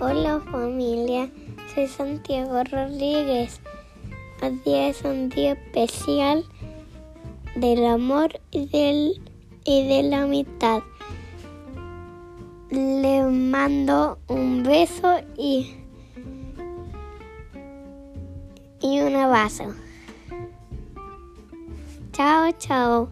Hola familia, soy Santiago Rodríguez. Hoy día es un día especial del amor y, del, y de la amistad. Le mando un beso y, y un abrazo. Chao, chao.